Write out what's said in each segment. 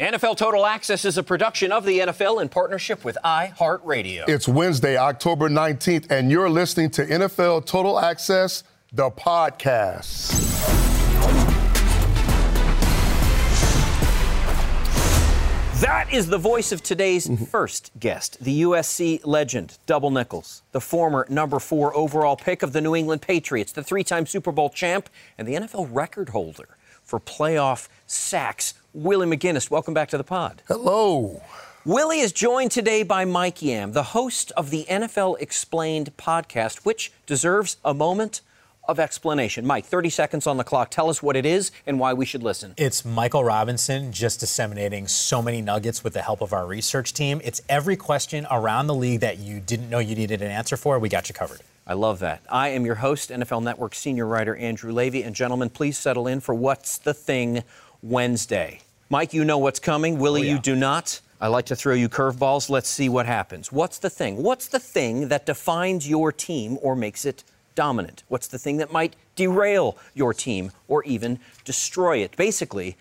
NFL Total Access is a production of the NFL in partnership with iHeartRadio. It's Wednesday, October 19th, and you're listening to NFL Total Access, the podcast. That is the voice of today's Mm-hmm. first guest, the USC legend, Double Nichols, the former number four overall pick of the New England Patriots, the three time Super Bowl champ, and the NFL record holder for playoff sacks. Willie McGinest, welcome back to the pod. Hello. Willie is joined today by Mike Yam, the host of the NFL Explained podcast, which deserves a moment of explanation. Mike, 30 seconds on the clock. Tell us what it is and why we should listen. It's Michael Robinson just disseminating so many nuggets with the help of our research team. It's every question around the league that you didn't know you needed an answer for. We got you covered. I love that. I am your host, NFL Network senior writer Andrew Levy. And gentlemen, please settle in for What's the Thing Wednesday. Mike, you know what's coming. Willie, oh, you do not. I like to throw you curveballs. Let's see what happens. What's the thing? What's the thing that defines your team or makes it dominant? What's the thing that might derail your team or even destroy it? Basically,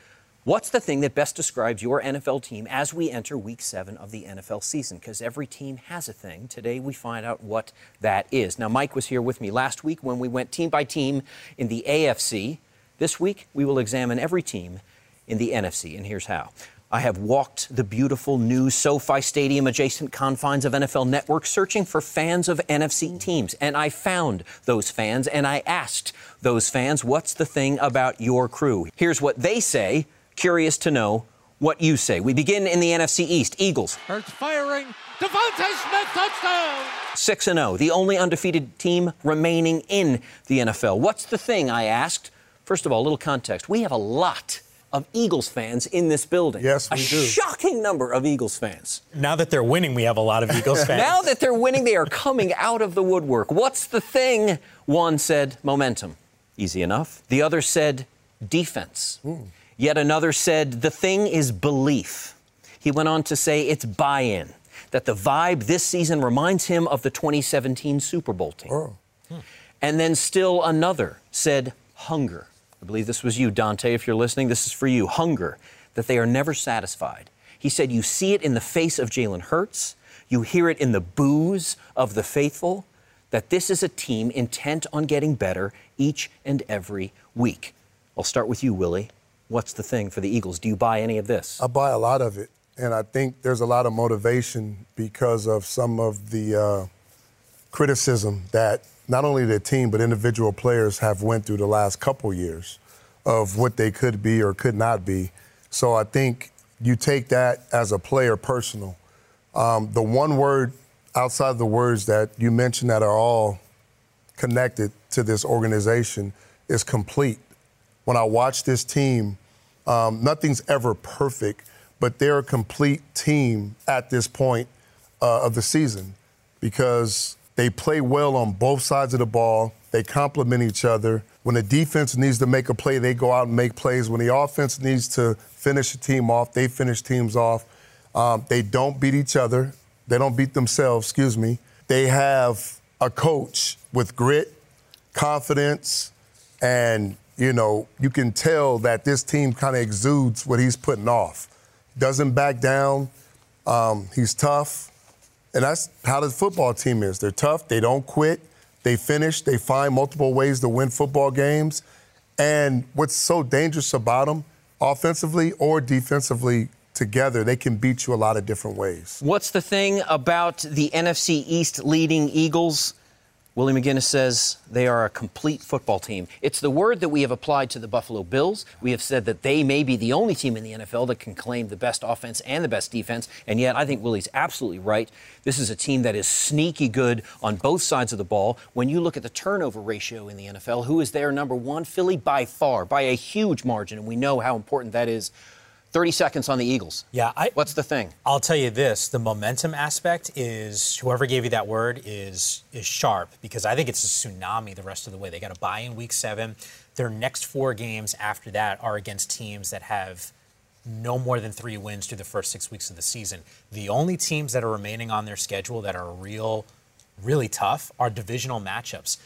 What's the thing that best describes your NFL team as we enter week seven of the NFL season? Because every team has a thing. Today we find out what that is. Now, Mike was here with me last week when we went team by team in the AFC. This week we will examine every team in the NFC, and here's how. I have walked the beautiful new SoFi Stadium adjacent confines of NFL Network searching for fans of NFC teams. And I found those fans and I asked those fans, what's the thing about your crew? Here's what they say. Curious to know what you say. We begin in the NFC East. Eagles. Hurts firing. DeVonta Smith touchdown. 6 and 0, the only undefeated team remaining in the NFL. What's the thing I asked? First of all, a little context. We have a lot of Eagles fans in this building. Yes, we a do. shocking number of Eagles fans. Now that they're winning, we have a lot of Eagles fans. Now that they're winning, they are coming out of the woodwork. What's the thing? One said momentum. Easy enough. The other said defense. Yet another said the thing is belief. He went on to say it's buy in, that the vibe this season reminds him of the 2017 Super Bowl team. Oh. Hmm. And then still another said hunger. I believe this was you, Dante, if you're listening. This is for you. Hunger, that they are never satisfied. He said you see it in the face of Jalen Hurts, you hear it in the boos of the faithful, that this is a team intent on getting better each and every week. I'll start with you, Willie. What's the thing for the Eagles? Do you buy any of this? I buy a lot of it, and I think there's a lot of motivation because of some of the uh, criticism that not only the team but individual players have went through the last couple years of what they could be or could not be. So I think you take that as a player personal. Um, the one word outside of the words that you mentioned that are all connected to this organization is complete. When I watch this team, um, nothing's ever perfect, but they're a complete team at this point uh, of the season because they play well on both sides of the ball. They complement each other. When the defense needs to make a play, they go out and make plays. When the offense needs to finish a team off, they finish teams off. Um, they don't beat each other. They don't beat themselves, excuse me. They have a coach with grit, confidence, and, you know, you can tell that this team kind of exudes what he's putting off. Doesn't back down. Um, he's tough. And that's how the football team is. They're tough. They don't quit. They finish. They find multiple ways to win football games. And what's so dangerous about them, offensively or defensively, together, they can beat you a lot of different ways. What's the thing about the NFC East leading Eagles? Willie McGinest says they are a complete football team. It's the word that we have applied to the Buffalo Bills. We have said that they may be the only team in the NFL that can claim the best offense and the best defense. And yet, I think Willie's absolutely right. This is a team that is sneaky good on both sides of the ball. When you look at the turnover ratio in the NFL, who is their number one? Philly by far, by a huge margin. And we know how important that is 30 seconds on the Eagles. Yeah, I, what's the thing? I'll tell you this: the momentum aspect is whoever gave you that word is is sharp because I think it's a tsunami the rest of the way. They got to buy in week seven. Their next four games after that are against teams that have no more than three wins through the first six weeks of the season. The only teams that are remaining on their schedule that are real, really tough are divisional matchups.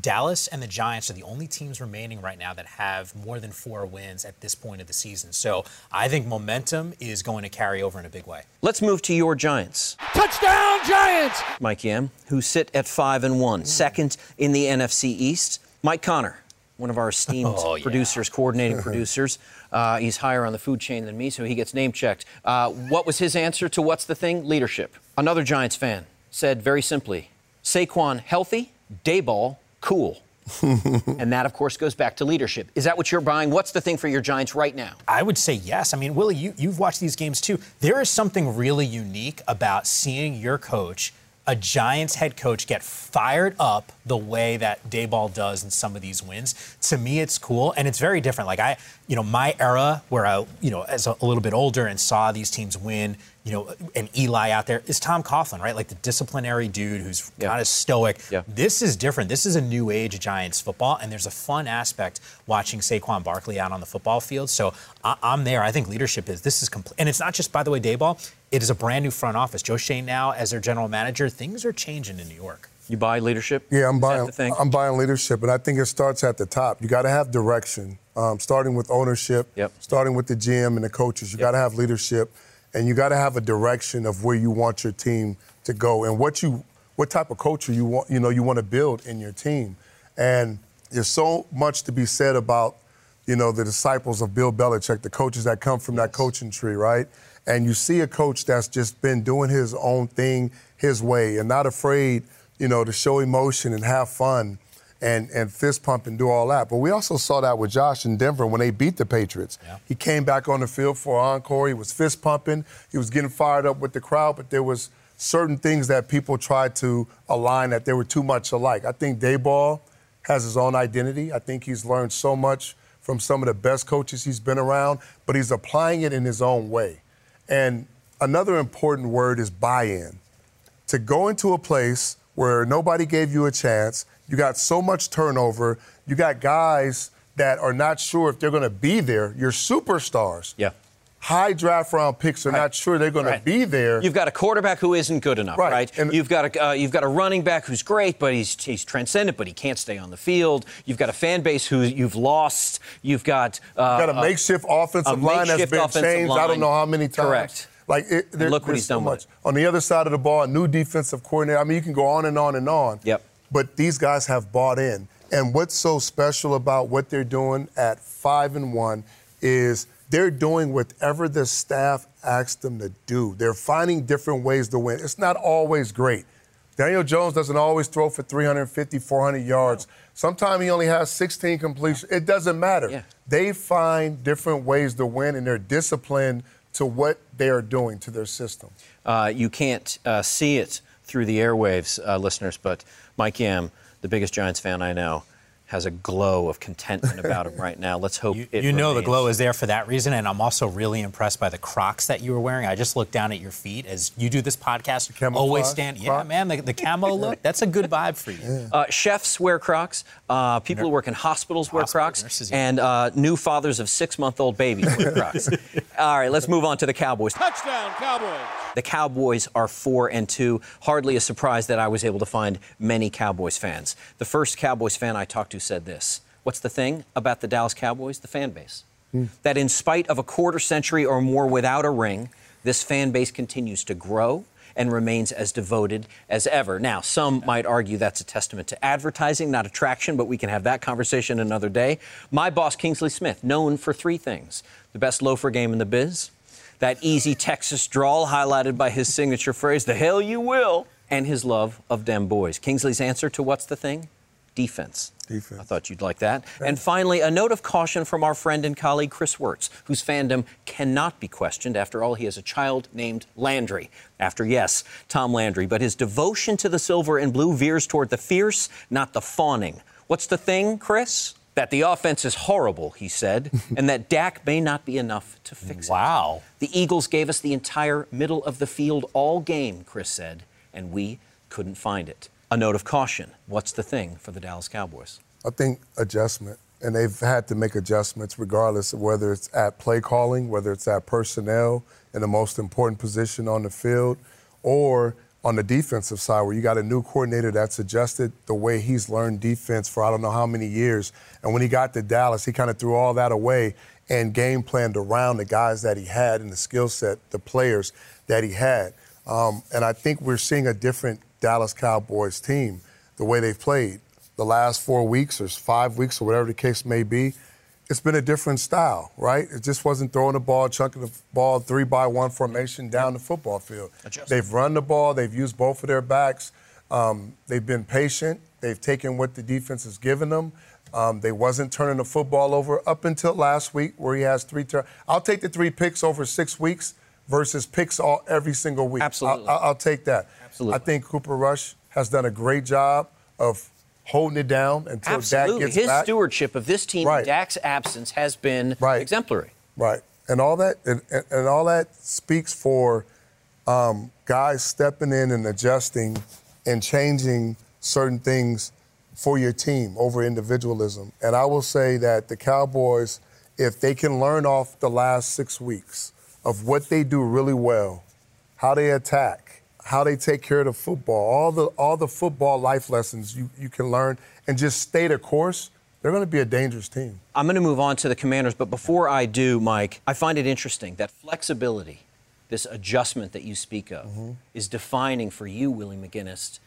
Dallas and the Giants are the only teams remaining right now that have more than four wins at this point of the season. So I think momentum is going to carry over in a big way. Let's move to your Giants. Touchdown, Giants! Mike Yam, who sit at five and one, second in the NFC East. Mike Connor, one of our esteemed Oh, yeah. producers, coordinating producers. Uh, he's higher on the food chain than me, so he gets name checked. Uh, what was his answer to what's the thing? Leadership. Another Giants fan said very simply Saquon healthy, Daboll cool. and that, of course, goes back to leadership. Is that what you're buying? What's the thing for your Giants right now? I would say yes. I mean, Willie, you, you've watched these games too. There is something really unique about seeing your coach, a Giants head coach, get fired up the way that Daboll does in some of these wins. To me, it's cool and it's very different. Like I, you know, my era where I, you know, as a, a little bit older and saw these teams win, you know, and Eli out there is Tom Coughlin, right? Like the disciplinary dude who's Yeah. kind of stoic. Yeah. This is different. This is a new age Giants football, and there's a fun aspect watching Saquon Barkley out on the football field. So I, I'm there. I think leadership is this is complete, and it's not just by the way Daboll. It is a brand new front office. Joe Schoen now as their general manager. Things are changing in New York. You buy leadership? Yeah, I'm buying. the thing? I'm buying leadership, and I think it starts at the top. You got to have direction, um, starting with ownership, Yep. starting with the GM and the coaches. You got to have leadership, and you got to have a direction of where you want your team to go and what you, what type of culture you want. You know, you want to build in your team, and there's so much to be said about, you know, the disciples of Bill Belichick, the coaches that come from that coaching tree, right? And you see a coach that's just been doing his own thing his way and not afraid, you know, to show emotion and have fun and, and fist pump and do all that. But we also saw that with Josh in Denver when they beat the Patriots. Yeah. He came back on the field for encore. He was fist pumping. He was getting fired up with the crowd, but there was certain things that people tried to align that they were too much alike. I think Daboll has his own identity. I think he's learned so much from some of the best coaches he's been around, but he's applying it in his own way. And another important word is buy-in to go into a place where nobody gave you a chance, you got so much turnover, you got guys that are not sure if they're going to be there, you're superstars. Yeah. High draft round picks are Right. not sure they're going Right. to be there. You've got a quarterback who isn't good enough, right? Right. And- you've got a uh, you've got a running back who's great, but he's he's transcendent, but he can't stay on the field. You've got a fan base who you've lost. You've got uh, got a makeshift offensive a line that's makeshift been offensive changed. I don't know how many times. Correct. Like it, there, look what he's so done with much. On the other side of the ball, a new defensive coordinator. I mean, you can go on and on and on. Yep. But these guys have bought in, and what's so special about what they're doing at five and one is they're doing whatever the staff asks them to do. They're finding different ways to win. It's not always great. Daniel Jones doesn't always throw for 350, 400 yards. Sometimes he only has 16 completions. It doesn't matter. Yeah. They find different ways to win, and they're disciplined to what they are doing to their system. Uh, you can't uh, see it through the airwaves, uh, listeners, but Mike Yam, the biggest Giants fan I know, has a glow of contentment about him right now. Let's hope You, it you know the glow is there for that reason, and I'm also really impressed by the Crocs that you were wearing. I just looked down at your feet as you do this podcast. camouflage Always stand, yeah, man. The, the camo look, that's a good vibe for you. Uh, chefs wear Crocs. Uh, people who work in hospitals wear Hospital Crocs. nurses, yeah. And uh, new fathers of six-month-old babies wear Crocs. All right, let's move on to the Cowboys. Touchdown, Cowboys! The Cowboys are four and two. Hardly a surprise that I was able to find many Cowboys fans. The first Cowboys fan I talked to said this What's the thing about the Dallas Cowboys? The fan base. Hmm. That in spite of a quarter century or more without a ring, this fan base continues to grow and remains as devoted as ever. Now, some might argue that's a testament to advertising, not attraction, but we can have that conversation another day. My boss, Kingsley Smith, known for three things the best loafer game in the biz, That easy Texas drawl highlighted by his signature phrase, the hell you will, and his love of dem boys. Kingsley's answer to what's the thing? Defense. Defense. I thought you'd like that. And finally, a note of caution from our friend and colleague Chris Wirtz, whose fandom cannot be questioned. After all, he has a child named Landry. After, yes, Tom Landry. But his devotion to the silver and blue veers toward the fierce, not the fawning. What's the thing, Chris? That the offense is horrible, he said, and that Dak may not be enough to fix it. Wow. The Eagles gave us the entire middle of the field all game, Chris said, and we couldn't find it. A note of caution. What's the thing for the Dallas Cowboys? I think adjustment. And they've had to make adjustments regardless of whether it's at play calling, whether it's at personnel in the most important position on the field, or on the defensive side where you got a new coordinator that's adjusted the way he's learned defense for I don't know how many years. And when he got to Dallas, he kind of threw all that away and game planned around the guys that he had and the skill set, the players that he had. Um, and I think we're seeing a different Dallas Cowboys team, the way they've played the last four weeks or five weeks or whatever the case may be. It's been a different style, right? It just wasn't throwing the ball, chunking the ball three by one formation down the football field. Adjustment. They've run the ball, they've used both of their backs. Um, they've been patient. They've taken what the defense has given them. Um, they wasn't turning the football over up until last week, where he has three. Tur- I'll take the three picks over six weeks versus picks all every single week. Absolutely. I'll, I'll take that. Absolutely. I think Cooper Rush has done a great job of holding it down until Absolutely. Dak gets His back. stewardship of this team Right. in Dak's absence has been Right. exemplary. Right, and all that, and, and, and all that speaks for um, guys stepping in and adjusting and changing certain things for your team over individualism. And I will say that the Cowboys, if they can learn off the last six weeks of what they do really well, how they attack, how they take care of the football, all the all the football life lessons you, you can learn, and just stay the course, they're going to be a dangerous team. I'm going to move on to the commanders, but before I do, Mike, I find it interesting that flexibility, this adjustment that you speak of, Mm-hmm. is defining for you, Willie McGinest,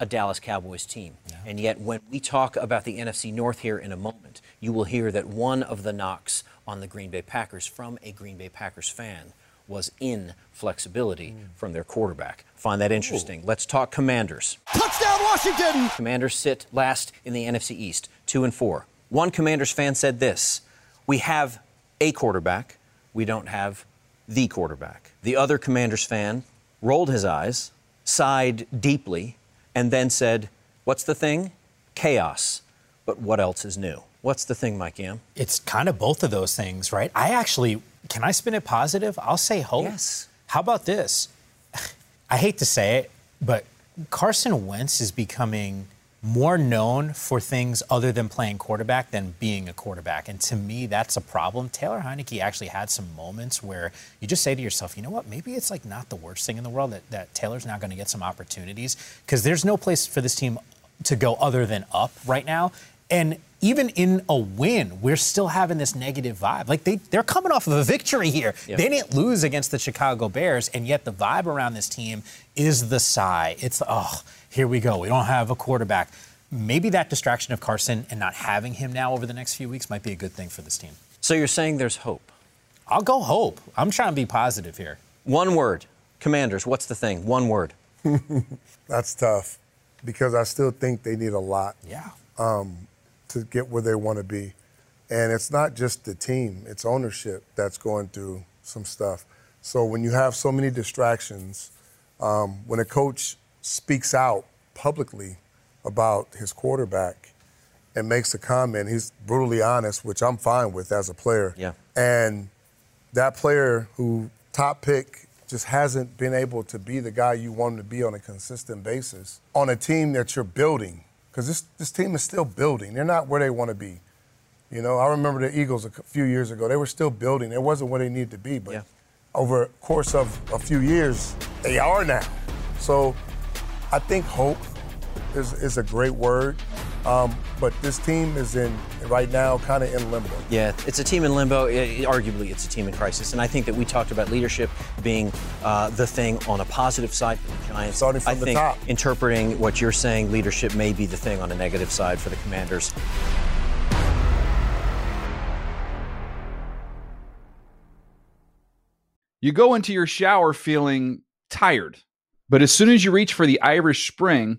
a Dallas Cowboys team. And yet, when we talk about the NFC North here in a moment, you will hear that one of the knocks on the Green Bay Packers from a Green Bay Packers fan was in flexibility Mm. from their quarterback. Find that interesting. Let's talk commanders. Touchdown, Washington! Commanders sit last in the NFC East, two and four. One Commanders fan said this We have a quarterback, we don't have the quarterback. The other Commanders fan rolled his eyes, sighed deeply, and then said, What's the thing? Chaos. But what else is new? What's the thing, Mike Yam? It's kind of both of those things, right? I actually, can I spin it positive? I'll say hope. Yes. How about this? I hate to say it, but Carson Wentz is becoming more known for things other than playing quarterback than being a quarterback. And to me, that's a problem. Taylor Heinicke actually had some moments where you just say to yourself, you know what, maybe it's like not the worst thing in the world that, that Taylor's not going to get some opportunities because there's no place for this team to go other than up right now. And even in a win, we're still having this negative vibe. Like they, they're coming off of a victory here. Yep. They didn't lose against the Chicago Bears, and yet the vibe around this team is the sigh. It's, oh, here we go. We don't have a quarterback. Maybe that distraction of Carson and not having him now over the next few weeks might be a good thing for this team. So you're saying there's hope. I'll go hope. I'm trying to be positive here. One word. Commanders, what's the thing? One word. That's tough because I still think they need a lot Yeah. Um, to get where they want to be. And it's not just the team, it's ownership that's going through some stuff. So when you have so many distractions, um, when a coach speaks out publicly about his quarterback and makes a comment, he's brutally honest, which I'm fine with as a player. Yeah. And that player who top pick just hasn't been able to be the guy you want him to be on a consistent basis on a team that you're building. Because this, this team is still building. They're not where they want to be. You know, I remember the Eagles a few years ago. They were still building. It wasn't where they needed to be, but Yeah. over the course of a few years, they are now. So I think hope is, is a great word. Um, but this team is in right now kind of in limbo. Yeah, it's a team in limbo. I- arguably, it's a team in crisis. And I think that we talked about leadership being uh, the thing on a positive side for the Giants. Starting from I the think top. interpreting what you're saying, leadership may be the thing on a negative side for the Commanders. You go into your shower feeling tired, but as soon as you reach for the Irish Spring,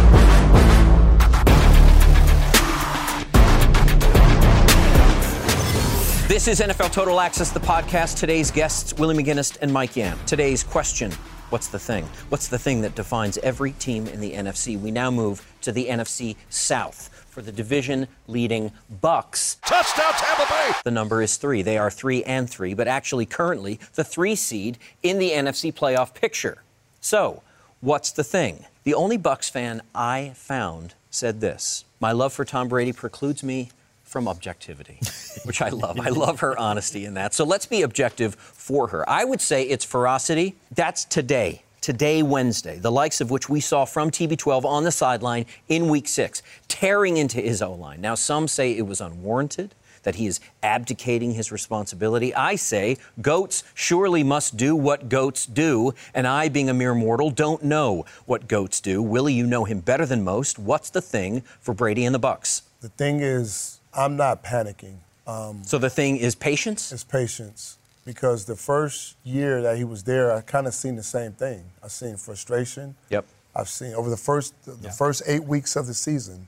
This is NFL Total Access, the podcast. Today's guests, Willie McGinest and Mike Yam. Today's question What's the thing? What's the thing that defines every team in the NFC? We now move to the NFC South for the division leading Bucs. Touchdown, Tampa Bay! The number is three. They are three and three, but actually currently the three seed in the NFC playoff picture. So, what's the thing? The only Bucs fan I found said this: "My love for Tom Brady precludes me from objectivity, which I love. I love her honesty in that. So let's be objective for her. I would say it's ferocity. That's today. Today, Wednesday, the likes of which we saw from TB12 on the sideline in week six, tearing into his O line. Now, some say it was unwarranted, that he is abdicating his responsibility. I say goats surely must do what goats do, and I, being a mere mortal, don't know what goats do. Willie, you know him better than most. What's the thing for Brady and the Bucs? The thing is, I'm not panicking. Um, So the thing is patience? it's patience because the first year that he was there, I kind of seen the same thing. I seen frustration. Yep. I've seen over the first the first eight weeks of the season,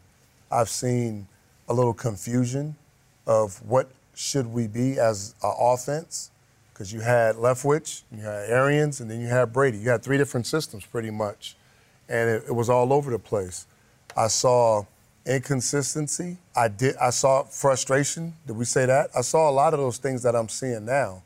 I've seen a little confusion of what should we be as an offense because you had Leftwich, you had Arians, and then you had Brady. You had three different systems pretty much, and it, it was all over the place. I saw inconsistency. I did. I saw frustration. Did we say that? I saw a lot of those things that I'm seeing now,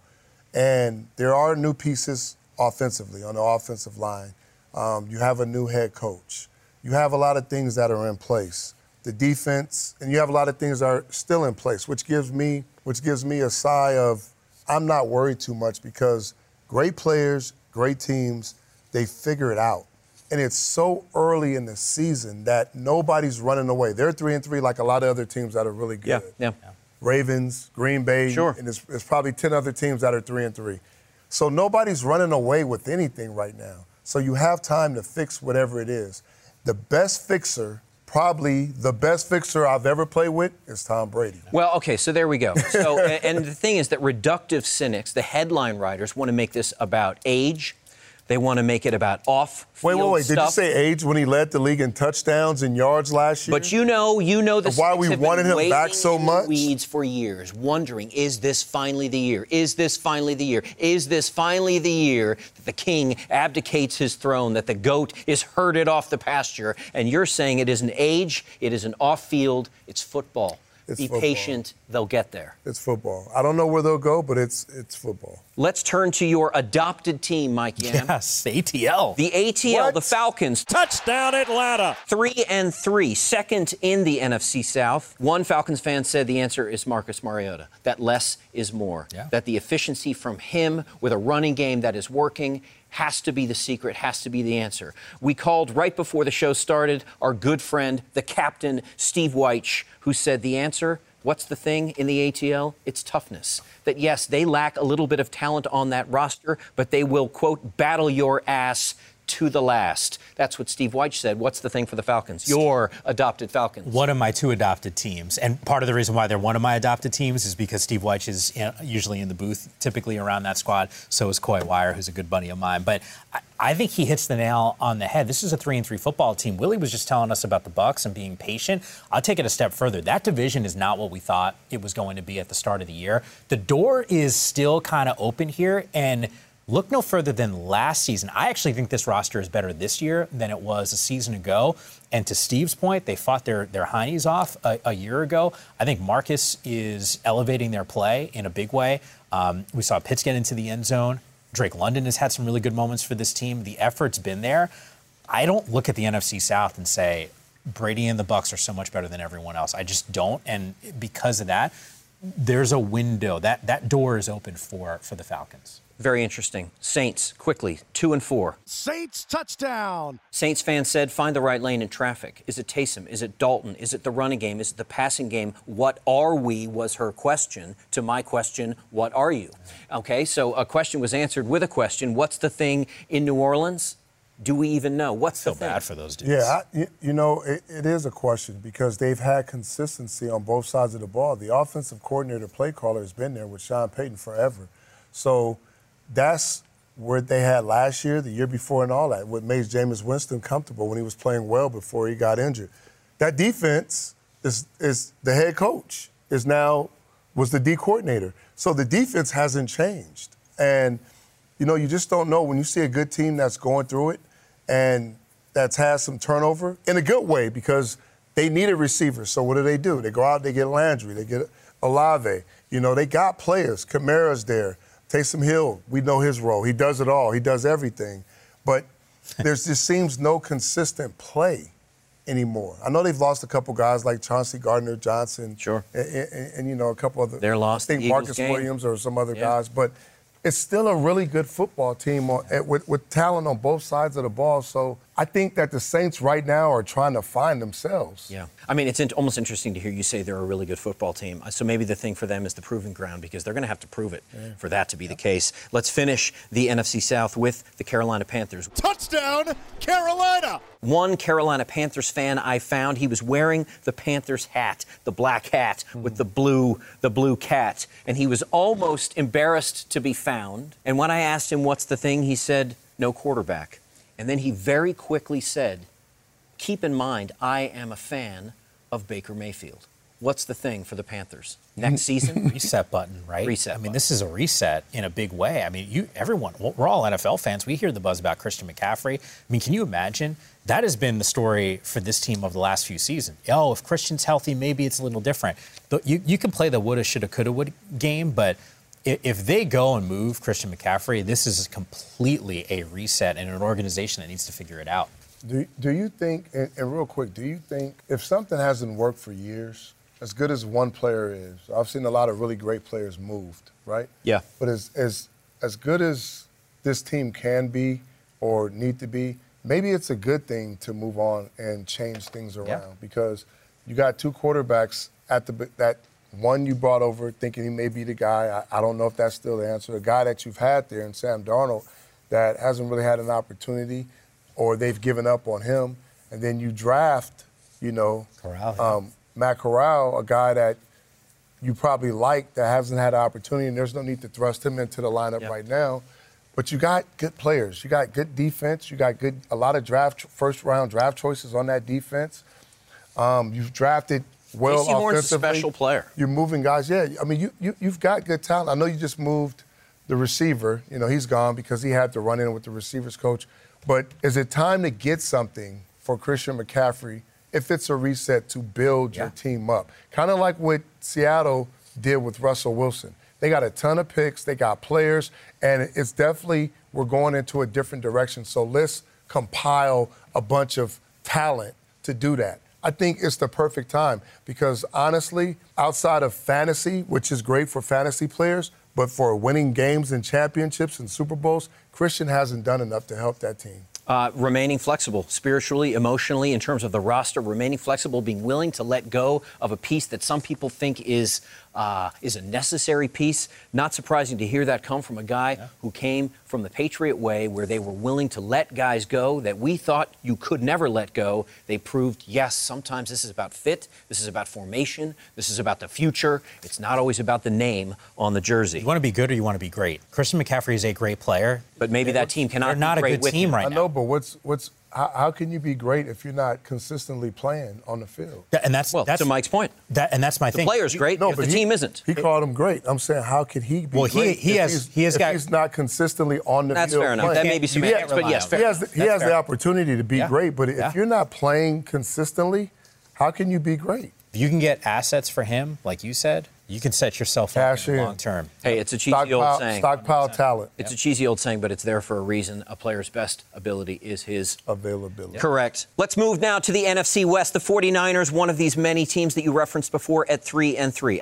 and there are new pieces offensively on the offensive line. Um, you have a new head coach. You have a lot of things that are in place. The defense, and you have a lot of things that are still in place, which gives me, which gives me a sigh of, I'm not worried too much because great players, great teams, they figure it out. And it's so early in the season that nobody's running away. They're three and three, like a lot of other teams that are really good. Yeah. Yeah. Ravens, Green Bay, Sure. and there's, there's probably 10 other teams that are three and three. So nobody's running away with anything right now. So you have time to fix whatever it is. The best fixer, probably the best fixer I've ever played with, is Tom Brady. Well, okay, so there we go. So, and the thing is that reductive cynics, the headline writers, want to make this about age. They want to make it about off. Wait, wait, wait. Did you say age when he led the league in touchdowns and yards last year? But you know, you know the Why we wanted him back so much? Weeds for years, wondering: Is this finally the year? Is this finally the year? Is this finally the year that the king abdicates his throne? That the goat is herded off the pasture? And you're saying it isn't age, it is an off-field, it's football. It's Be football. patient; they'll get there. It's football. I don't know where they'll go, but it's it's football. Let's turn to your adopted team, Mike Yam. Yes, ATL. The ATL, What? the Falcons, Touchdown, Atlanta! three and three, second in the NFC South. One Falcons fan said the answer is Marcus Mariota. That less is more. Yeah. That the efficiency from him with a running game that is working has to be the secret, has to be the answer. We called right before the show started our good friend, the captain, Steve Wyche, who said the answer. What's the thing in the ATL? It's toughness. That yes, they lack a little bit of talent on that roster, but they will, quote, battle your ass to the last. That's what Steve Wyche said. What's the thing for the Falcons? Your adopted Falcons. One of my two adopted teams, and part of the reason why they're one of my adopted teams is because Steve Wyche is usually in the booth, typically around that squad. So is Coy Wire, who's a good buddy of mine. But I, I think he hits the nail on the head. This is a three and three football team. Willie was just telling us about the Bucs and being patient. I'll take it a step further. That division is not what we thought it was going to be at the start of the year. The door is still kind of open here, and Look no further than last season. I actually think this roster is better this year than it was a season ago. And to Steve's point, they fought their, their heinies off a, a year ago. I think Marcus is elevating their play in a big way. Um, we saw Pitts get into the end zone. Drake London has had some really good moments for this team. The effort's been there. I don't look at the NFC South and say Brady and the Bucs are so much better than everyone else. I just don't. And because of that, there's a window. That that door is open for for the Falcons. Very interesting. Saints, quickly, two and four. Saints touchdown. Saints fans said, find the right lane in traffic. Is it Taysom? Is it Dalton? Is it the running game? Is it the passing game? What are we? Was her question to my question, what are you? Okay, so a question was answered with a question. What's the thing in New Orleans? Do we even know? What's feel the thing? bad for those dudes. Yeah, I, you, you know, it, it is a question because they've had consistency on both sides of the ball. The offensive coordinator, play caller, has been there with Sean Payton forever. So that's where they had last year, the year before, and all that. What made Jameis Winston comfortable when he was playing well before he got injured. That defense is is the head coach is now was the D coordinator. So the defense hasn't changed, and you know you just don't know when you see a good team that's going through it and that's had some turnover in a good way because they need a receiver. So what do they do? They go out, they get Landry, they get Olave. You know, they got players. Kamara's there. Taysom Hill, we know his role. He does it all. He does everything. But there just seems no consistent play anymore. I know they've lost a couple guys like Chauncey Gardner Johnson. Sure. And, and, and, you know, a couple other. They're lost I think Marcus game. Williams or some other Yeah. guys. But it's still a really good football team on, with, with talent on both sides of the ball. So I think that the Saints right now are trying to find themselves. Yeah. I mean, it's in- almost interesting to hear you say they're a really good football team. Uh, So maybe the thing for them is the proving ground because they're going to have to prove it for that to be the case. Let's finish the NFC South with the Carolina Panthers. Touchdown, Carolina. One Carolina Panthers fan I found, he was wearing the Panthers hat, the black hat with the blue the blue cat, and he was almost embarrassed to be found. And when I asked him what's the thing, he said no quarterback. And then he very quickly said, "Keep in mind I am a fan of Baker Mayfield." What's the thing for the Panthers next season? reset button, right? Reset I mean, button. this is a reset in a big way. I mean, you, everyone, we're all NFL fans. We hear the buzz about Christian McCaffrey. I mean, can you imagine? That has been the story for this team of the last few seasons. Oh, if Christian's healthy, maybe it's a little different. But you, you can play the woulda, shoulda, coulda, would game, but if they go and move Christian McCaffrey, this is completely a reset and an organization that needs to figure it out. Do, do you think, and, and real quick, do you think if something hasn't worked for years, as good as one player is, I've seen a lot of really great players moved, right? Yeah. But as, as, as good as this team can be or need to be, maybe it's a good thing to move on and change things around because you got two quarterbacks at the that one you brought over thinking he may be the guy. I, I don't know if that's still the answer. The guy that you've had there in Sam Darnold that hasn't really had an opportunity or they've given up on him. And then you draft, you know, Corral, yeah. um, Matt Corral, a guy that you probably like that hasn't had an opportunity, and there's no need to thrust him into the lineup Yeah. right now. But you got good players. You got good defense. You got good a lot of draft first round draft choices on that defense. Um, you've drafted well Jaycee Horn's a special player. You're moving guys. Yeah, I mean you, you you've got good talent. I know you just moved the receiver. You know he's gone because he had to run in with the receivers coach. But is it time to get something for Christian McCaffrey if it's a reset to build your team up? Kind of like what Seattle did with Russell Wilson. They got a ton of picks, they got players, and it's definitely we're going into a different direction. So let's compile a bunch of talent to do that. I think it's the perfect time because honestly, outside of fantasy, which is great for fantasy players, but for winning games and championships and Super Bowls, Christian hasn't done enough to help that team. Uh, remaining flexible, spiritually, emotionally, in terms of the roster, remaining flexible, being willing to let go of a piece that some people think is uh, is a necessary piece. Not surprising to hear that come from a guy who came from the Patriot way, where they were willing to let guys go that we thought you could never let go. They proved yes, sometimes this is about fit, this is about formation, this is about the future. It's not always about the name on the jersey. You want to be good or you want to be great. Christian McCaffrey is a great player. But maybe that team cannot They're not be a good team him. right I now. know, but what's what's how, how can you be great if you're not consistently playing on the field? That- and that's Well, that's to Mike's point, That, and that's my the thing. player's great No, if the he- team isn't. He called him great. I'm saying, how could he be Well, he- great he if has- he's, he has if got- he's not consistently on the That's field fair enough. playing. That may be You can't semantics, but yes, fair. He has the, he That's has the opportunity to be Yeah. great, but if Yeah. you're not playing consistently, how can you be great? If you can get assets for him, like you said, you can set yourself Cash up in the long term. Hey, it's a cheesy old Stockpile, saying. stockpile talent, It's a cheesy old saying, but it's there for a reason. A player's best ability is his. availability. Correct. Let's move now to the NFC West. The 49ers, one of these many teams that you referenced before at 3 and 3.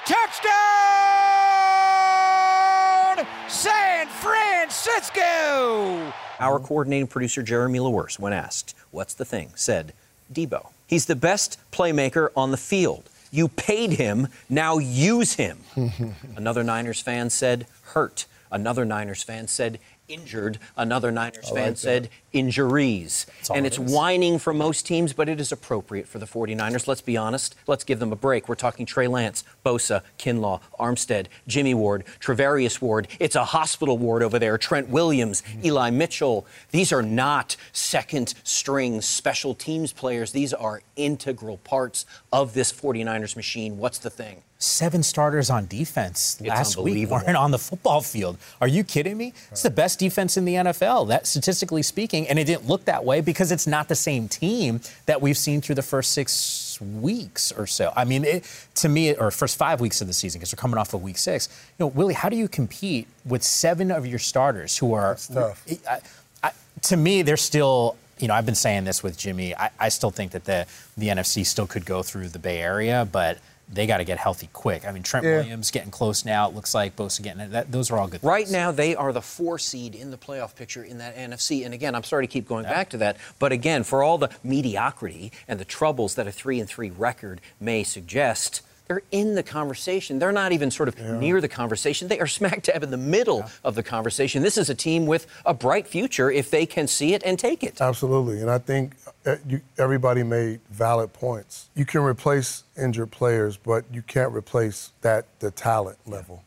Touchdown, San Let's! Our coordinating producer, Jeremy Lewis, when asked, What's the thing? said, "Deebo. He's the best playmaker on the field. You paid him, now use him. Another Niners fan said, Hurt. Another Niners fan said, injured. Another Niners fan said injuries. And it's is. whining for most teams, but it is appropriate for the 49ers. Let's be honest. Let's give them a break. We're talking Trey Lance, Bosa, Kinlaw, Armstead, Jimmy Ward, Charvarius Ward. It's a hospital ward over there. Trent Williams, Eli Mitchell. These are not second string special teams players. These are integral parts of this 49ers machine. What's the thing? Seven starters on defense last week unbelievable. weren't on the football field. Are you kidding me? It's the best defense in the NFL, that statistically speaking, and it didn't look that way because it's not the same team that we've seen through the first six weeks or so. I mean, it, to me, or first five weeks of the season because we're coming off of week six. You know, Willie, how do you compete with seven of your starters who are tough. I, I, to me, they're still. You know, I've been saying this with Jimmy. I, I still think that the the NFC still could go through the Bay Area, but they got to get healthy quick. I mean, Trent Yeah. Williams getting close now. It looks like Bosa getting that. Those are all good. Right things. now, they are the four seed in the playoff picture in that NFC. And again, I'm sorry to keep going back to that, but again, for all the mediocrity and the troubles that a three and three record may suggest, they're in the conversation. They're not even sort of near the conversation. They are smack dab in the middle of the conversation. This is a team with a bright future if they can see it and take it. Absolutely, and I think uh, everybody made valid points. You can replace injured players, but you can't replace that the talent level.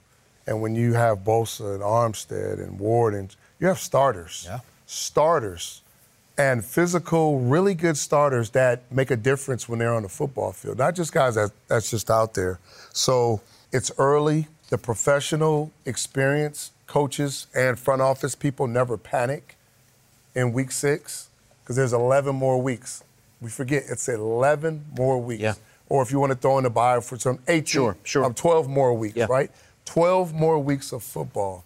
And when you have Bosa and Armstead and Ward, and you have starters, Yeah. starters, and physical, really good starters that make a difference when they're on the football field. Not just guys that, that's just out there. So it's early. The professional experience, coaches and front office people never panic in week six because there's 11 more weeks. We forget it's 11 more weeks. Yeah. Or if you want to throw in the bio for some 18, Sure, sure. um, 12 more weeks, Yeah. right? 12 more weeks of football.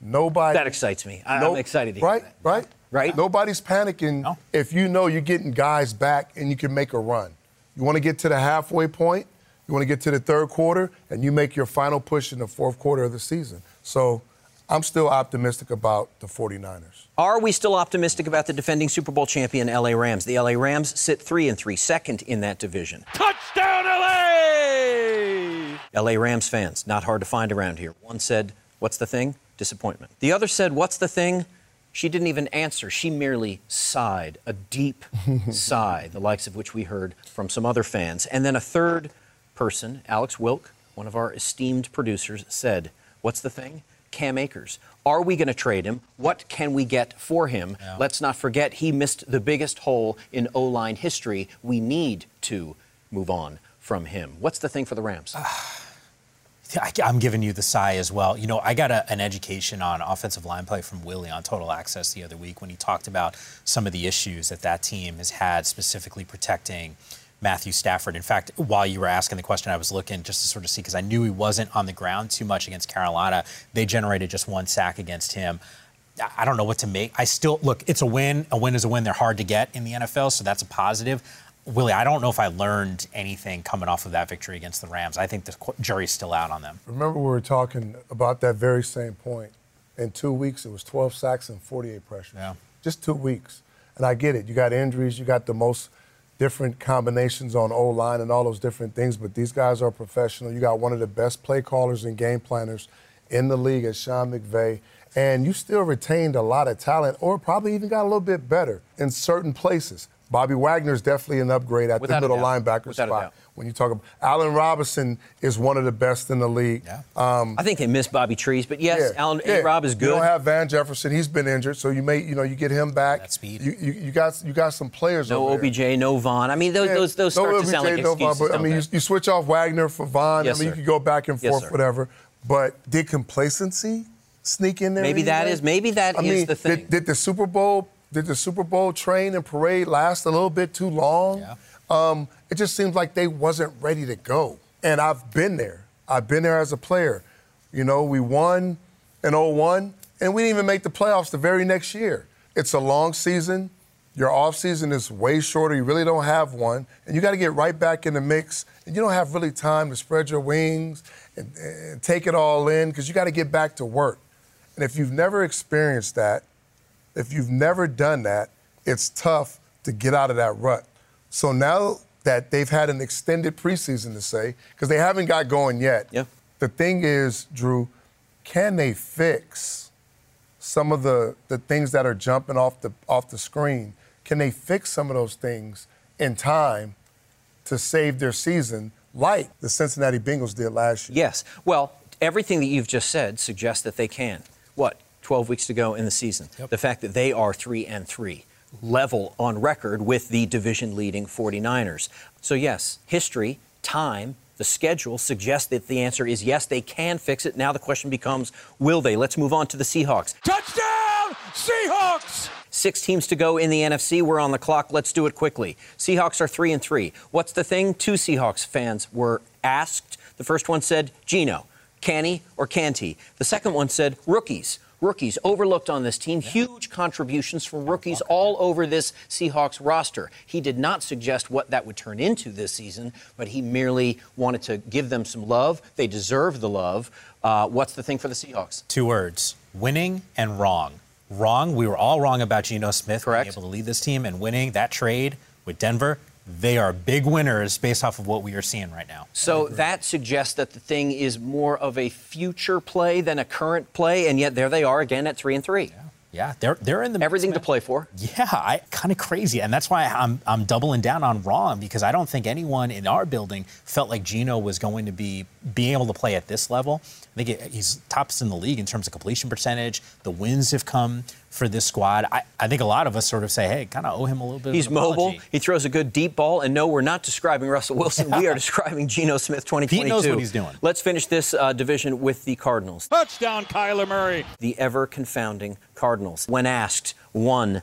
Nobody. That excites me. I, I'm excited to hear Right, that. right, Right. Nobody's panicking No. if you know you're getting guys back and you can make a run. You want to get to the halfway point. You want to get to the third quarter, and you make your final push in the fourth quarter of the season. So, I'm still optimistic about the 49ers. Are we still optimistic about the defending Super Bowl champion LA Rams? The LA Rams sit 3 and 3, second in that division. Touchdown, LA! LA Rams fans, not hard to find around here. One said, What's the thing? Disappointment. The other said, What's the thing? She didn't even answer. She merely sighed, a deep sigh, the likes of which we heard from some other fans. And then a third person, Alex Wilk, one of our esteemed producers, said, What's the thing? Cam Akers. Are we going to trade him? What can we get for him? Let's not forget he missed the biggest hole in O line history. We need to move on from him. What's the thing for the Rams? I'm giving you the sigh as well. You know, I got a, an education on offensive line play from Willie on Total Access the other week when he talked about some of the issues that that team has had, specifically protecting Matthew Stafford. In fact, while you were asking the question, I was looking just to sort of see because I knew he wasn't on the ground too much against Carolina. They generated just one sack against him. I don't know what to make. I still look. It's a win. A win is a win. They're hard to get in the NFL, so that's a positive. Willie, I don't know if I learned anything coming off of that victory against the Rams. I think the jury's still out on them. Remember, we were talking about that very same point. In two weeks, it was 12 sacks and 48 pressures. Yeah. Just two weeks. And I get it. You got injuries, you got the most different combinations on O line and all those different things, but these guys are professional. You got one of the best play callers and game planners in the league as Sean McVay. And you still retained a lot of talent, or probably even got a little bit better in certain places. Bobby Wagner is definitely an upgrade at Without the middle linebacker Without spot. When you talk about Allen Robinson is one of the best in the league. Yeah. Um, I think they miss Bobby Trees, but yes, Alan yeah. Rob is good. You don't have Van Jefferson; he's been injured, so you may, you know, you get him back. That speed. You, you, you got you got some players. no over there. OBJ, no Von. I mean, those Yeah, those, those no start to OBJ, sound like no Von, but I mean, you, you switch off Wagner for Von. Yes, I mean, sir. you could go back and forth, sir. whatever. But did complacency sneak in there? Maybe that anyway? is- maybe that I is mean, the thing. Did, did the Super Bowl? Did the Super Bowl train and parade last a little bit too long? Yeah. Um, it just seems like they wasn't ready to go. And I've been there. I've been there as a player. You know, we won in 01, and we didn't even make the playoffs the very next year. It's a long season. Your off season is way shorter. You really don't have one, and you got to get right back in the mix. And you don't have really time to spread your wings and, and take it all in because you got to get back to work. And if you've never experienced that, if you've never done that, it's tough to get out of that rut. So now that they've had an extended preseason to say, because they haven't got going yet, Yeah. the thing is, Drew, can they fix some of the, the things that are jumping off the off the screen? Can they fix some of those things in time to save their season, like the Cincinnati Bengals did last year? Yes. Well, everything that you've just said suggests that they can. What? 12 weeks to go in the season. The fact that they are 3 and 3, level on record with the division leading 49ers. So yes, history, time, the schedule suggests that the answer is yes, they can fix it. Now the question becomes, will they? Let's move on to the Seahawks. Touchdown, Seahawks! Six teams to go in the NFC. We're on the clock. Let's do it quickly. Seahawks are three and three. What's the thing? Two Seahawks fans were asked. The first one said Geno, Canny or Canty. The second one said rookies. Rookies overlooked on this team. Huge contributions from rookies all over this Seahawks roster. He did not suggest what that would turn into this season, but he merely wanted to give them some love. They deserve the love. Uh, what's the thing for the Seahawks? Two words winning and wrong. Wrong. We were all wrong about Geno Smith Correct. being able to lead this team and winning that trade with Denver. They are big winners based off of what we are seeing right now. So that suggests that the thing is more of a future play than a current play, and yet there they are again at three and three. Yeah, they're they're in the mix, Everything to play for. Yeah, I kind of crazy, and that's why I'm I'm doubling down on wrong because I don't think anyone in our building felt like Geno was going to be being able to play at this level. I think it, he's tops in the league in terms of completion percentage. The wins have come for this squad. I, I think a lot of us sort of say, hey, kind of owe him a little bit. He's of an mobile. He throws a good deep ball. And no, we're not describing Russell Wilson. We are describing Geno Smith 2022. Pete knows what he's doing. Let's finish this uh, division with the Cardinals. Touchdown, Kyler Murray. The ever confounding Cardinals. When asked, one,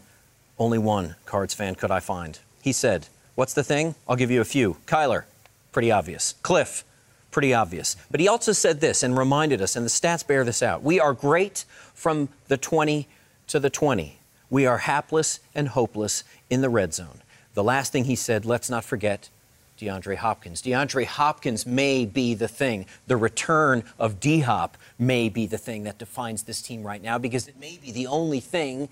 only one Cards fan could I find. He said, What's the thing? I'll give you a few. Kyler, pretty obvious. Kliff, pretty obvious. But he also said this and reminded us, and the stats bear this out. We are great from the 20 to the 20. We are hapless and hopeless in the red zone. The last thing he said, let's not forget, DeAndre Hopkins. DeAndre Hopkins may be the thing. The return of D Hop may be the thing that defines this team right now because it may be the only thing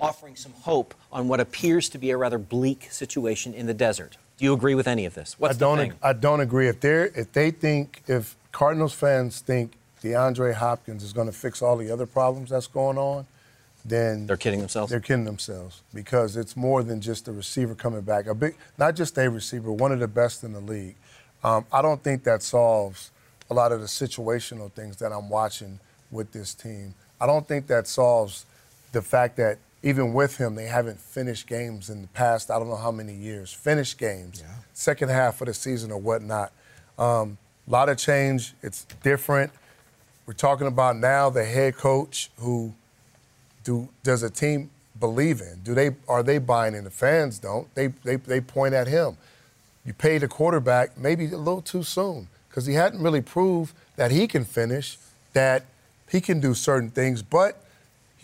offering some hope on what appears to be a rather bleak situation in the desert. Do you agree with any of this? What's I don't. the ag-? I don't agree. If they if they think if Cardinals fans think DeAndre Hopkins is going to fix all the other problems that's going on, then They're kidding themselves. They're kidding themselves because it's more than just a receiver coming back. A big, not just a receiver, one of the best in the league. Um, I don't think that solves a lot of the situational things that I'm watching with this team. I don't think that solves the fact that even with him, they haven't finished games in the past. I don't know how many years. Finished games, second half of the season or whatnot. Um, a lot of change. It's different. We're talking about now the head coach who do does a team believe in? Do they are they buying in? The fans don't. They they they point at him. You pay the quarterback maybe a little too soon because he hadn't really proved that he can finish, that he can do certain things, but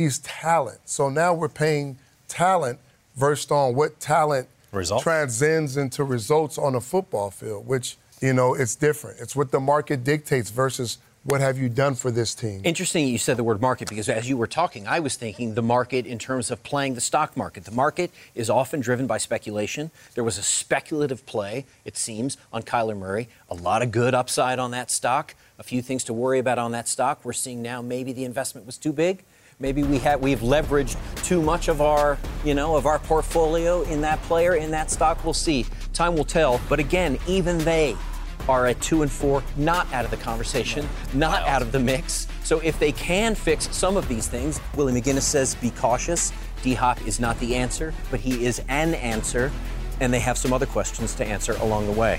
he's talent. So now we're paying talent versed on what talent Results. transcends into results on a football field, which you know it's different. It's what the market dictates versus what have you done for this team. Interesting you said the word market because as you were talking, I was thinking the market in terms of playing the stock market. The market is often driven by speculation. There was a speculative play, it seems, on Kyler Murray. A lot of good upside on that stock. A few things to worry about on that stock. We're seeing now maybe the investment was too big. Maybe we have we've leveraged too much of our, you know, of our portfolio in that player, in that stock. We'll see. Time will tell. But again, even they are at two and four, not out of the conversation, not out of the mix. So if they can fix some of these things, Willie McGinest says be cautious. D Hop is not the answer, but he is an answer, and they have some other questions to answer along the way.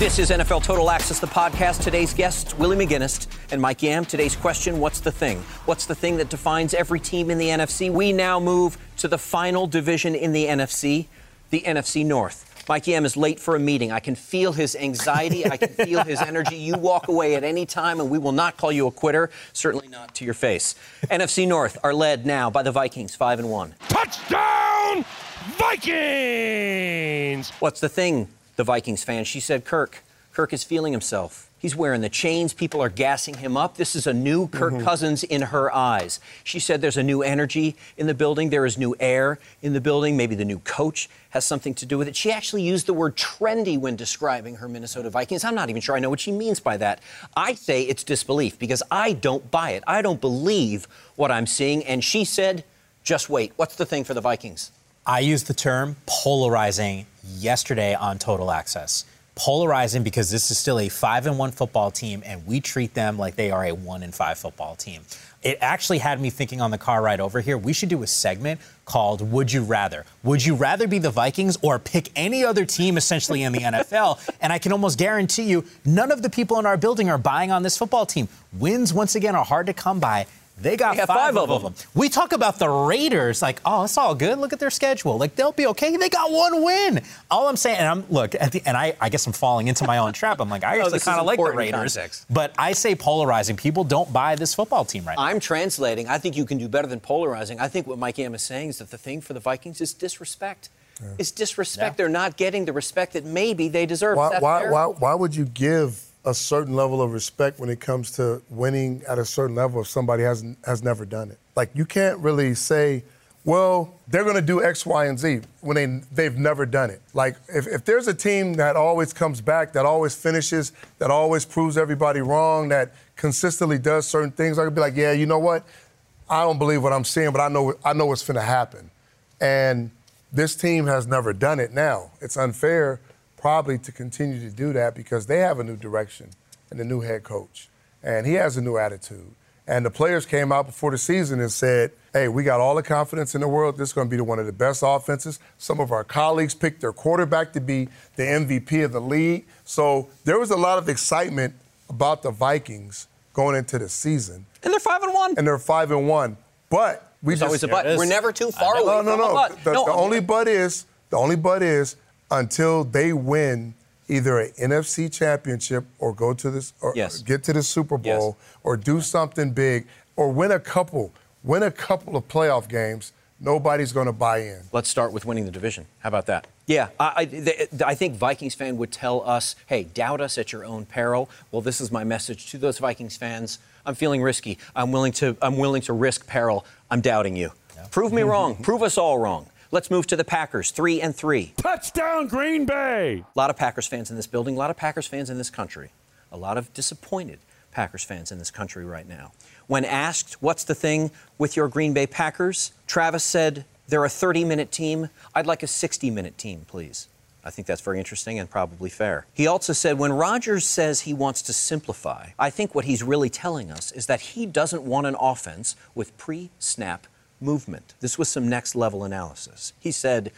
This is NFL Total Access, the podcast. Today's guests, Willie McGinest and Mike Yam. Today's question What's the thing? What's the thing that defines every team in the NFC? We now move to the final division in the NFC, the NFC North. Mike Yam is late for a meeting. I can feel his anxiety. I can feel his energy. You walk away at any time, and we will not call you a quitter. Certainly not to your face. NFC North are led now by the Vikings, five and one. Touchdown, Vikings! What's the thing, the Vikings fan? She said Kirk. Kirk is feeling himself. He's wearing the chains. People are gassing him up. This is a new Kirk mm-hmm. Cousins in her eyes. She said there's a new energy in the building. There is new air in the building. Maybe the new coach has something to do with it. She actually used the word trendy when describing her Minnesota Vikings. I'm not even sure I know what she means by that. I say it's disbelief because I don't buy it. I don't believe what I'm seeing. And she said, just wait. What's the thing for the Vikings? I used the term polarizing yesterday on Total Access. Polarizing because this is still a five and one football team, and we treat them like they are a one and five football team. It actually had me thinking on the car ride over here. We should do a segment called "Would You Rather." Would you rather be the Vikings or pick any other team essentially in the NFL? And I can almost guarantee you, none of the people in our building are buying on this football team. Wins once again are hard to come by. They got They five, five of of them. them. We talk about the Raiders like, oh, it's all good. Look at their schedule. Like they'll be okay. They got one win. All I'm saying, and I'm look at the, and I, I guess I'm falling into my own trap. I'm like, I actually this kind of like the Raiders, context. but I say polarizing. People don't buy this football team right now. I'm translating. I think you can do better than polarizing. I think what Mike Yam is saying is that the thing for the Vikings is disrespect. It's disrespect. Yeah. They're not getting the respect that maybe they deserve. Why, why, why, why would you give a certain level of respect when it comes to winning at a certain level if somebody has has never done it? Like you can't really say, well, they're going to do X, Y, and Z when they they've never done it. Like if, if there's a team that always comes back, that always finishes, that always proves everybody wrong, that consistently does certain things, I could be like, yeah, you know what? I don't believe what I'm seeing, but I know I know what's going to happen. And this team has never done it now. It's unfair probably to continue to do that because they have a new direction and a new head coach. And he has a new attitude. And the players came out before the season and said, hey, we got all the confidence in the world. This is going to be one of the best offenses. Some of our colleagues picked their quarterback to be the MVP of the league. So there was a lot of excitement about the Vikings going into the season. and they're five and one. And they're five and one. But we There's just always a it but. is. We're never too far I know. away no, no, from a no. but. The, no, the I'm- only but is the only but is until they win either an NFC championship or go to this or Yes. get to the Super Yes. Bowl or do something big or win a couple win a couple of playoff games. Nobody's going to buy in. Let's start with winning the division. How about that? Yeah, I, I, th- I think Vikings fan would tell us, hey, doubt us at your own peril. Well, this is my message to those Vikings fans. I'm feeling risky. I'm willing to, I'm willing to risk peril. I'm doubting you. Prove me wrong. Prove us all wrong. Let's move to the Packers, three and three. Touchdown, Green Bay! A lot of Packers fans in this building, a lot of Packers fans in this country, a lot of disappointed Packers fans in this country right now. When asked, what's the thing with your Green Bay Packers, Travis said, they're a 30 minute team. I'd like a 60 minute team, please. I think that's very interesting and probably fair. He also said when Rodgers says he wants to simplify, I think what he's really telling us is that he doesn't want an offense with pre snap movement. This was some next level analysis. He said,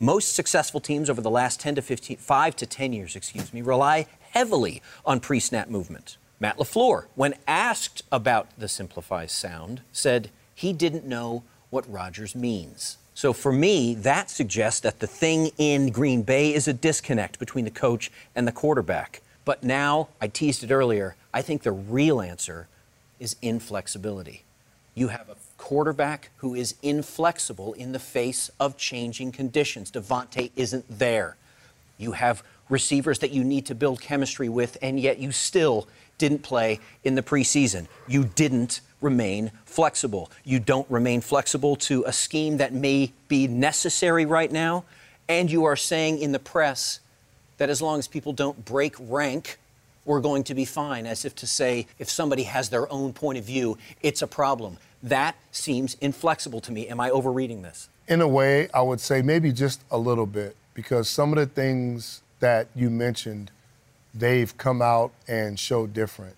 most successful teams over the last 10 to 15, 5 to 10 years, excuse me, rely heavily on pre snap movement. Matt LaFleur, when asked about the simplify sound, said he didn't know what Rodgers means. So for me, that suggests that the thing in Green Bay is a disconnect between the coach and the quarterback. But now, I teased it earlier, I think the real answer is inflexibility. You have a quarterback who is inflexible in the face of changing conditions. Davante isn't there. You have receivers that you need to build chemistry with, and yet you still didn't play in the preseason. You didn't remain flexible. You don't remain flexible to a scheme that may be necessary right now, and you are saying in the press that as long as people don't break rank, we're going to be fine, as if to say, if somebody has their own point of view, it's a problem. That seems inflexible to me. Am I overreading this? In a way, I would say maybe just a little bit because some of the things that you mentioned, they've come out and showed different,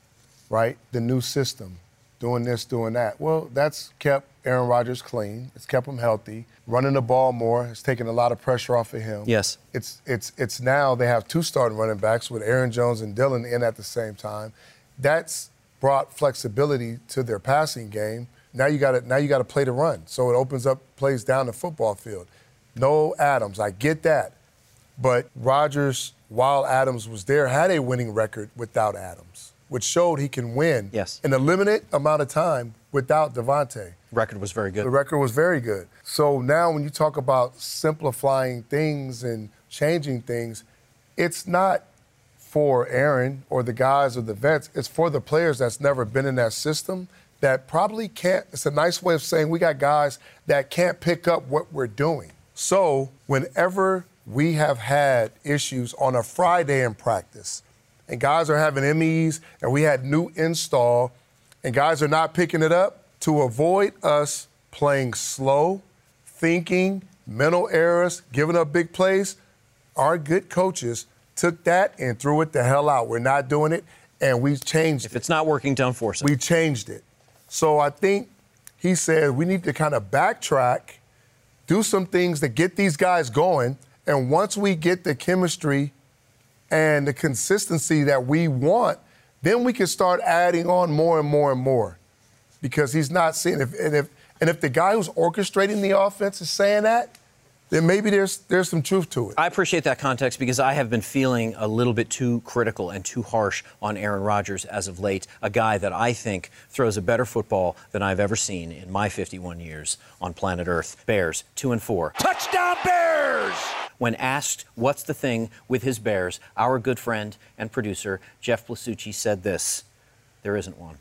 right? The new system, doing this, doing that. Well, that's kept Aaron Rodgers clean. It's kept him healthy. Running the ball more. It's taken a lot of pressure off of him. Yes. It's it's it's now they have two starting running backs with Aaron Jones and Dillon in at the same time. That's brought flexibility to their passing game. Now you got to now you got to play the run. So it opens up plays down the football field. No Adams. I get that. But Rodgers, while Adams was there, had a winning record without Adams, which showed he can win Yes. in a limited amount of time without Davante. Record was very good. The record was very good. So now when you talk about simplifying things and changing things, it's not for Aaron or the guys or the vets. It's for the players that's never been in that system that probably can't. It's a nice way of saying we got guys that can't pick up what we're doing. So whenever we have had issues on a Friday in practice, and guys are having MEs, and we had new install, and guys are not picking it up, to avoid us playing slow, thinking, mental errors, giving up big plays, our good coaches took that and threw it the hell out. We're not doing it, and we changed If it. it's not working, don't force it. We changed it. So I think he said we need to kind of backtrack, do some things to get these guys going, and once we get the chemistry and the consistency that we want, then we can start adding on more and more and more. Because he's not seeing if and if and if the guy who's orchestrating the offense is saying that, then maybe there's there's some truth to it. I appreciate that context because I have been feeling a little bit too critical and too harsh on Aaron Rodgers as of late, a guy that I think throws a better football than I've ever seen in my 51 years on planet Earth. Bears, 2 and 4. Touchdown Bears! When asked what's the thing with his Bears, our good friend and producer Jeff Blasucci said this: there isn't one.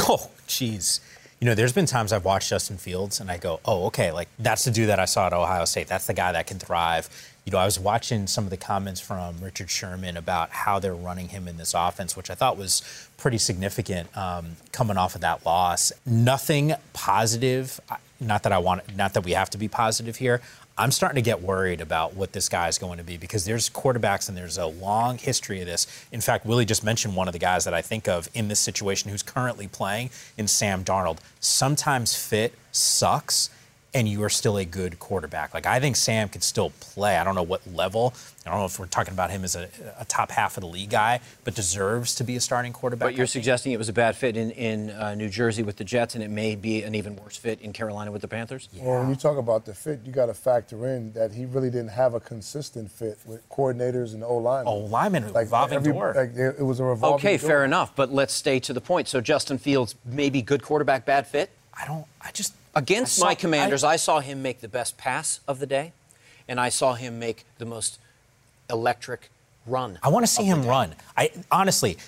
Oh, jeez. You know, there's been times I've watched Justin Fields and I go, oh, okay, like that's the dude that I saw at Ohio State. That's the guy that can thrive. You know, I was watching some of the comments from Richard Sherman about how they're running him in this offense, which I thought was pretty significant um, coming off of that loss. Nothing positive. Not that I want, not that we have to be positive here. I'm starting to get worried about what this guy is going to be because there's quarterbacks and there's a long history of this. In fact, Willie just mentioned one of the guys that I think of in this situation who's currently playing in Sam Darnold. Sometimes fit sucks and you are still a good quarterback. Like I think Sam could still play. I don't know what level. I don't know if we're talking about him as a, a top half of the league guy, but deserves to be a starting quarterback. But you're suggesting it was a bad fit in, in uh, New Jersey with the Jets, and it may be an even worse fit in Carolina with the Panthers? Well, when you talk about the fit, you got to factor in that he really didn't have a consistent fit with coordinators and O linemen. Oh, lineman, revolving door. Like it it was a revolving Okay, door. fair enough, but let's stay to the point. So Justin Fields, maybe good quarterback, bad fit? I don't. I just Against saw- my commanders, I- I, saw him make the best pass of the day, and I saw him make the most electric run. I want to see him run. I honestly,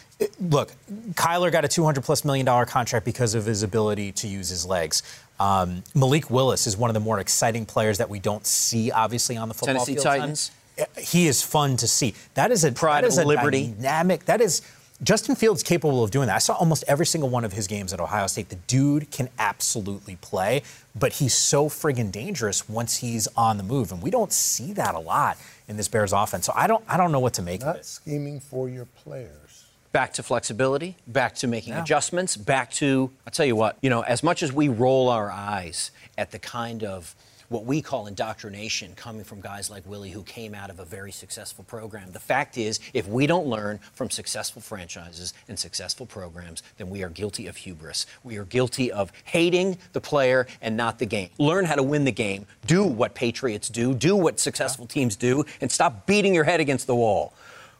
look, Kyler got a 200 plus million dollar contract because of his ability to use his legs. Um, Malik Willis is one of the more exciting players that we don't see, obviously, on the football Tennessee field. Titans. He is fun to see. That is a Pride that is of a liberty. dynamic. That is. Justin Fields capable of doing that. I saw almost every single one of his games at Ohio State. The dude can absolutely play, but he's so friggin' dangerous once he's on the move, and we don't see that a lot in this Bears offense. So I don't, I don't know what to make of Not it. scheming for your players. back to flexibility, back to making Yeah. adjustments, back to, I'll tell you what, you know, as much as we roll our eyes at the kind of what we call indoctrination coming from guys like Willie who came out of a very successful program, the fact is, if we don't learn from successful franchises and successful programs, then we are guilty of hubris. We are guilty of hating the player and not the game. Learn how to win the game. Do what Patriots do, do what successful teams do, and stop beating your head against the wall.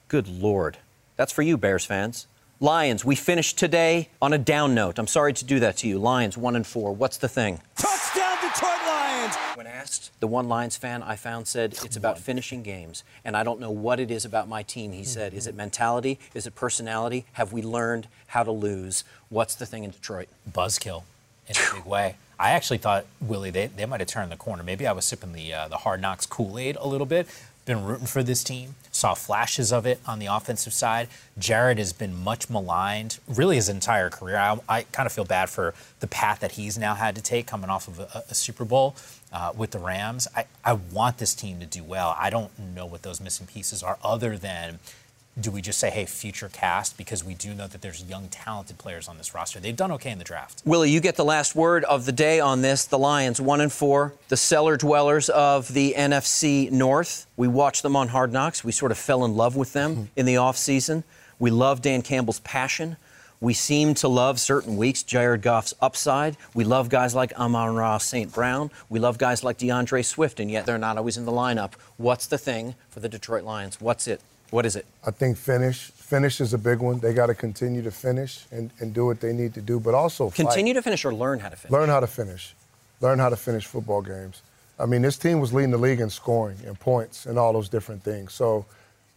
Good Lord. That's for you, Bears fans. Lions, we finished today on a down note. I'm sorry to do that to you. Lions, one and four. What's the thing? Touchdown Detroit Lions! When asked, the one Lions fan I found said it's about finishing games. And I don't know what it is about my team. He said, is it mentality? Is it personality? Have we learned how to lose? What's the thing in Detroit? buzzkill in a big way. I actually thought Willie they, they might have turned the corner. Maybe I was sipping the uh, the hard knocks Kool Aid a little bit. Been rooting for this team. Saw flashes of it on the offensive side. Jared has been much maligned, really his entire career. I, I kind of feel bad for the path that he's now had to take coming off of a, a Super Bowl uh, with the Rams. I, I want this team to do well. I don't know what those missing pieces are, other than do we just say, hey, future cast because we do know that there's young, talented players on this roster? They've done okay in the draft. Willie, you get the last word of the day on this. The Lions, one and four, the cellar dwellers of the NFC North. We watched them on Hard Knocks. We sort of fell in love with them mm-hmm. in the offseason. We love Dan Campbell's passion. We seem to love certain weeks Jared Goff's upside. We love guys like Amon-Ra St. Brown. We love guys like DeAndre Swift, and yet they're not always in the lineup. What's the thing for the Detroit Lions? What's it? What is it? I think finish. Finish is a big one. They got to continue to finish and, and do what they need to do, but also fight. Continue to finish or learn how to finish? Learn how to finish. Learn how to finish football games. I mean, this team was leading the league in scoring and points and all those different things. So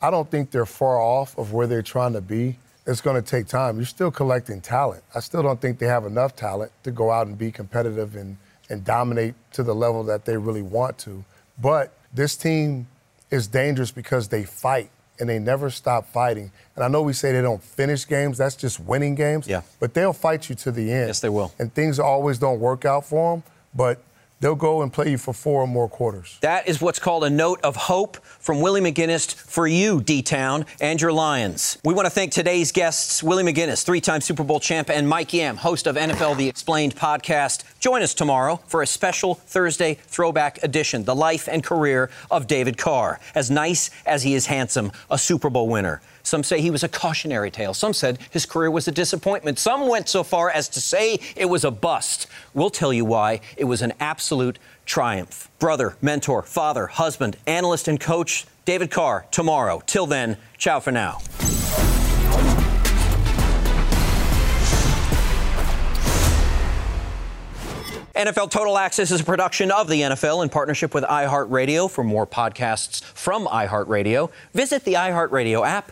I don't think they're far off of where they're trying to be. It's going to take time. You're still collecting talent. I still don't think they have enough talent to go out and be competitive and, and dominate to the level that they really want to. But this team is dangerous because they fight and they never stop fighting. And I know we say they don't finish games, that's just winning games. Yeah. But they'll fight you to the end. Yes, they will. And things always don't work out for them, but they'll go and play you for four or more quarters. That is what's called a note of hope from Willie McGinest for you, D Town, and your Lions. We want to thank today's guests, Willie McGinest, three time Super Bowl champ, and Mike Yam, host of NFL The Explained podcast. Join us tomorrow for a special Thursday throwback edition The Life and Career of David Carr. As nice as he is handsome, a Super Bowl winner. Some say he was a cautionary tale. Some said his career was a disappointment. Some went so far as to say it was a bust. We'll tell you why it was an absolute triumph. Brother, mentor, father, husband, analyst, and coach, David Carr, tomorrow. Till then, ciao for now. NFL Total Access is a production of the NFL in partnership with iHeartRadio. For more podcasts from iHeartRadio, visit the iHeartRadio app,